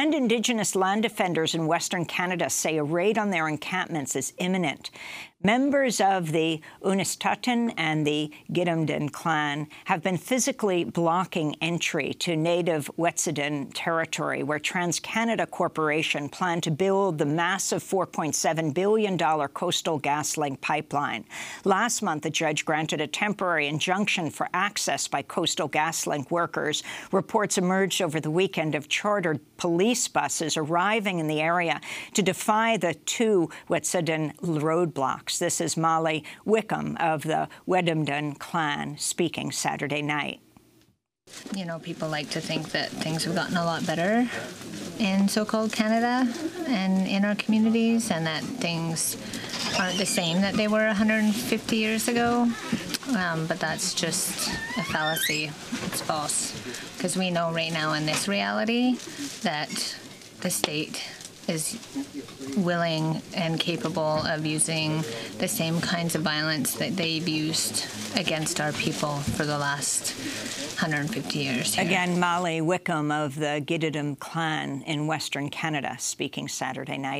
And Indigenous land defenders in Western Canada say a raid on their encampments is imminent. Members of the Unist'ot'en and the Gidimt'en clan have been physically blocking entry to native Wet'suwet'en territory, where TransCanada Corporation planned to build the massive $4.7 billion Coastal GasLink pipeline. Last month, a judge granted a temporary injunction for access by Coastal GasLink workers. Reports emerged over the weekend of chartered police buses arriving in the area to defy the two Wet'suwet'en roadblocks. This is Molly Wickham of the Gidimt'en clan speaking Saturday night. You know, people like to think that things have gotten a lot better in so-called Canada and in our communities and that things aren't the same that they were 150 years ago. Um, but that's just a fallacy. It's false. Because we know right now in this reality that the state is willing and capable of using the same kinds of violence that they've used against our people for the last 150 years. Here. Again, Molly Wickham of the Gidimt'en clan in Western Canada speaking Saturday night.